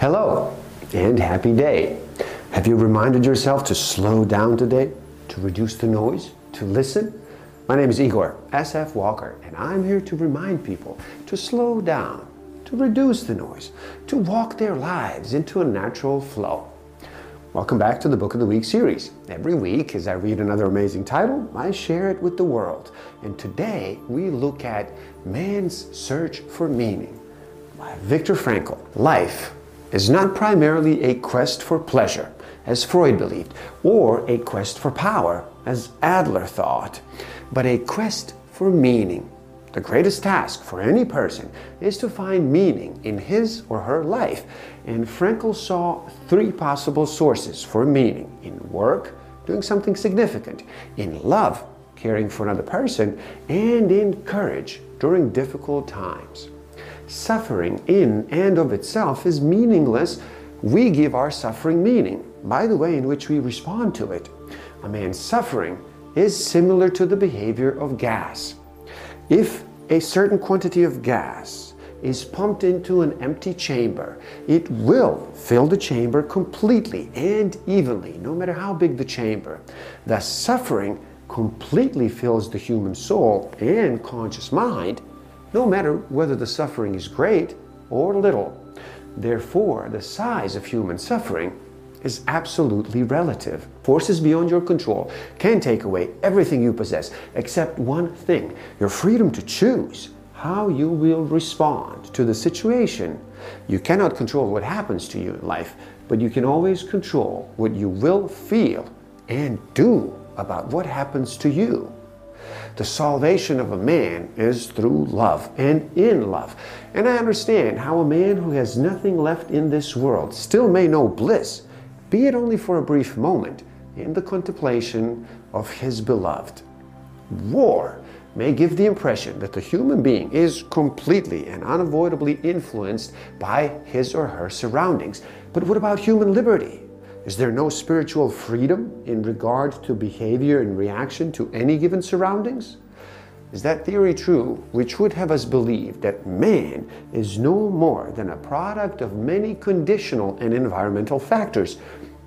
Hello and happy day. Have you reminded yourself to slow down today, to reduce the noise, to listen? My name is Igor S.F. Walker, and I'm here to remind people to slow down, to reduce the noise, to walk their lives into a natural flow. Welcome back to the Book of the Week series. Every week, as I read another amazing title, I share it with the world. And today, we look at Man's Search for Meaning by Viktor Frankl. Life is not primarily a quest for pleasure, as Freud believed, or a quest for power, as Adler thought but a quest for meaning. The greatest task for any person is to find meaning in his or her life. And Frankl saw three possible sources for meaning in work, doing something significant, in love, caring for another person, and in courage during difficult times. Suffering in and of itself is meaningless. We give our suffering meaning by the way in which we respond to it. A man's suffering is similar to the behavior of gas. If a certain quantity of gas is pumped into an empty chamber, it will fill the chamber completely and evenly, no matter how big the chamber. Thus, suffering completely fills the human soul and conscious mind, no matter whether the suffering is great or little. Therefore, the size of human suffering is absolutely relative. Forces beyond your control can take away everything you possess except one thing your freedom to choose how you will respond to the situation. You cannot control what happens to you in life, but you can always control what you will feel and do about what happens to you. The salvation of a man is through love and in love. And I understand how a man who has nothing left in this world still may know bliss be it only for a brief moment, in the contemplation of his beloved. War may give the impression that the human being is completely and unavoidably influenced by his or her surroundings. But what about human liberty? Is there no spiritual freedom in regard to behavior and reaction to any given surroundings? Is that theory true, which would have us believe that man is no more than a product of many conditional and environmental factors,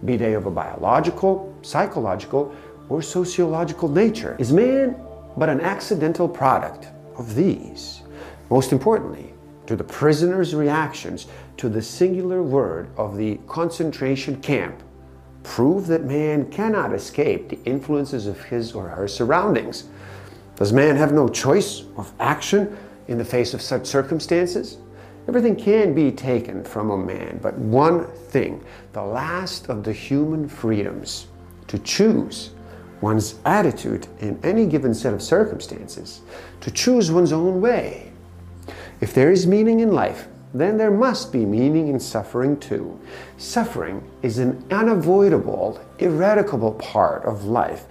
be they of a biological, psychological, or sociological nature? Is man but an accidental product of these? Most importantly, to the prisoner's reactions to the singular word of the concentration camp prove that man cannot escape the influences of his or her surroundings? Does man have no choice of action in the face of such circumstances? Everything can be taken from a man, but one thing, the last of the human freedoms, to choose one's attitude in any given set of circumstances, to choose one's own way. If there is meaning in life, then there must be meaning in suffering too. Suffering is an unavoidable, irrevocable part of life,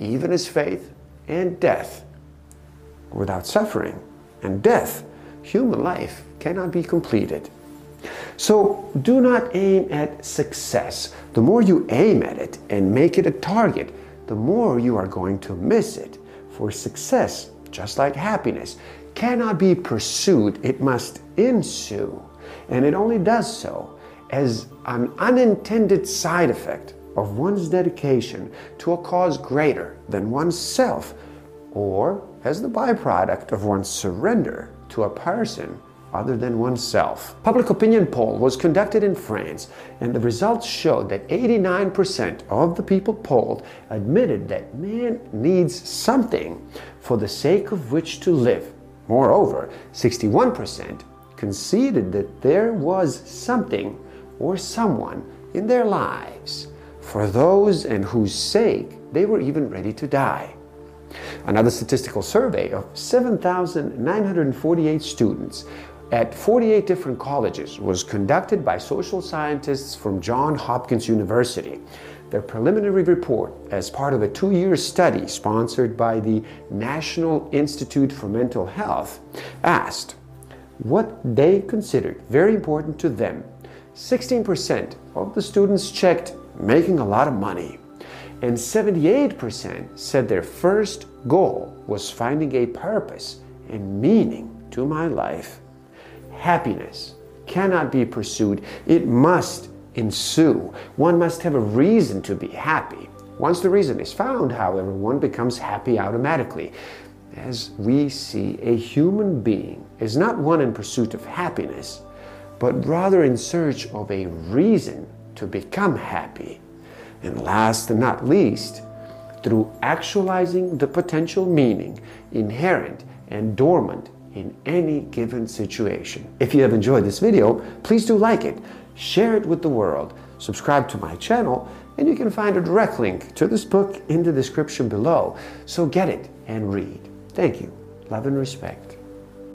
even as faith and death. Without suffering and death, human life cannot be completed. So do not aim at success. The more you aim at it and make it a target, the more you are going to miss it. For success, just like happiness, cannot be pursued, it must ensue. And it only does so as an unintended side effect of one's dedication to a cause greater than oneself, or as the byproduct of one's surrender to a person other than oneself. Public opinion poll was conducted in France and the results showed that 89% of the people polled admitted that man needs something for the sake of which to live. Moreover, 61% conceded that there was something or someone in their lives for those and whose sake they were even ready to die. Another statistical survey of 7,948 students at 48 different colleges was conducted by social scientists from Johns Hopkins University. Their preliminary report, as part of a two year study sponsored by the National Institute for Mental Health, asked what they considered very important to them. 16% of the students checked making a lot of money, and 78% said their first goal was finding a purpose and meaning to my life happiness, cannot be pursued, it must ensue. One must have a reason to be happy. Once the reason is found, however, one becomes happy automatically. As we see, a human being is not one in pursuit of happiness, but rather in search of a reason to become happy. And last and not least, through actualizing the potential meaning inherent and dormant in any given situation. If you have enjoyed this video, please do like it, share it with the world, subscribe to my channel, and you can find a direct link to this book in the description below. So get it and read. Thank you. Love and respect.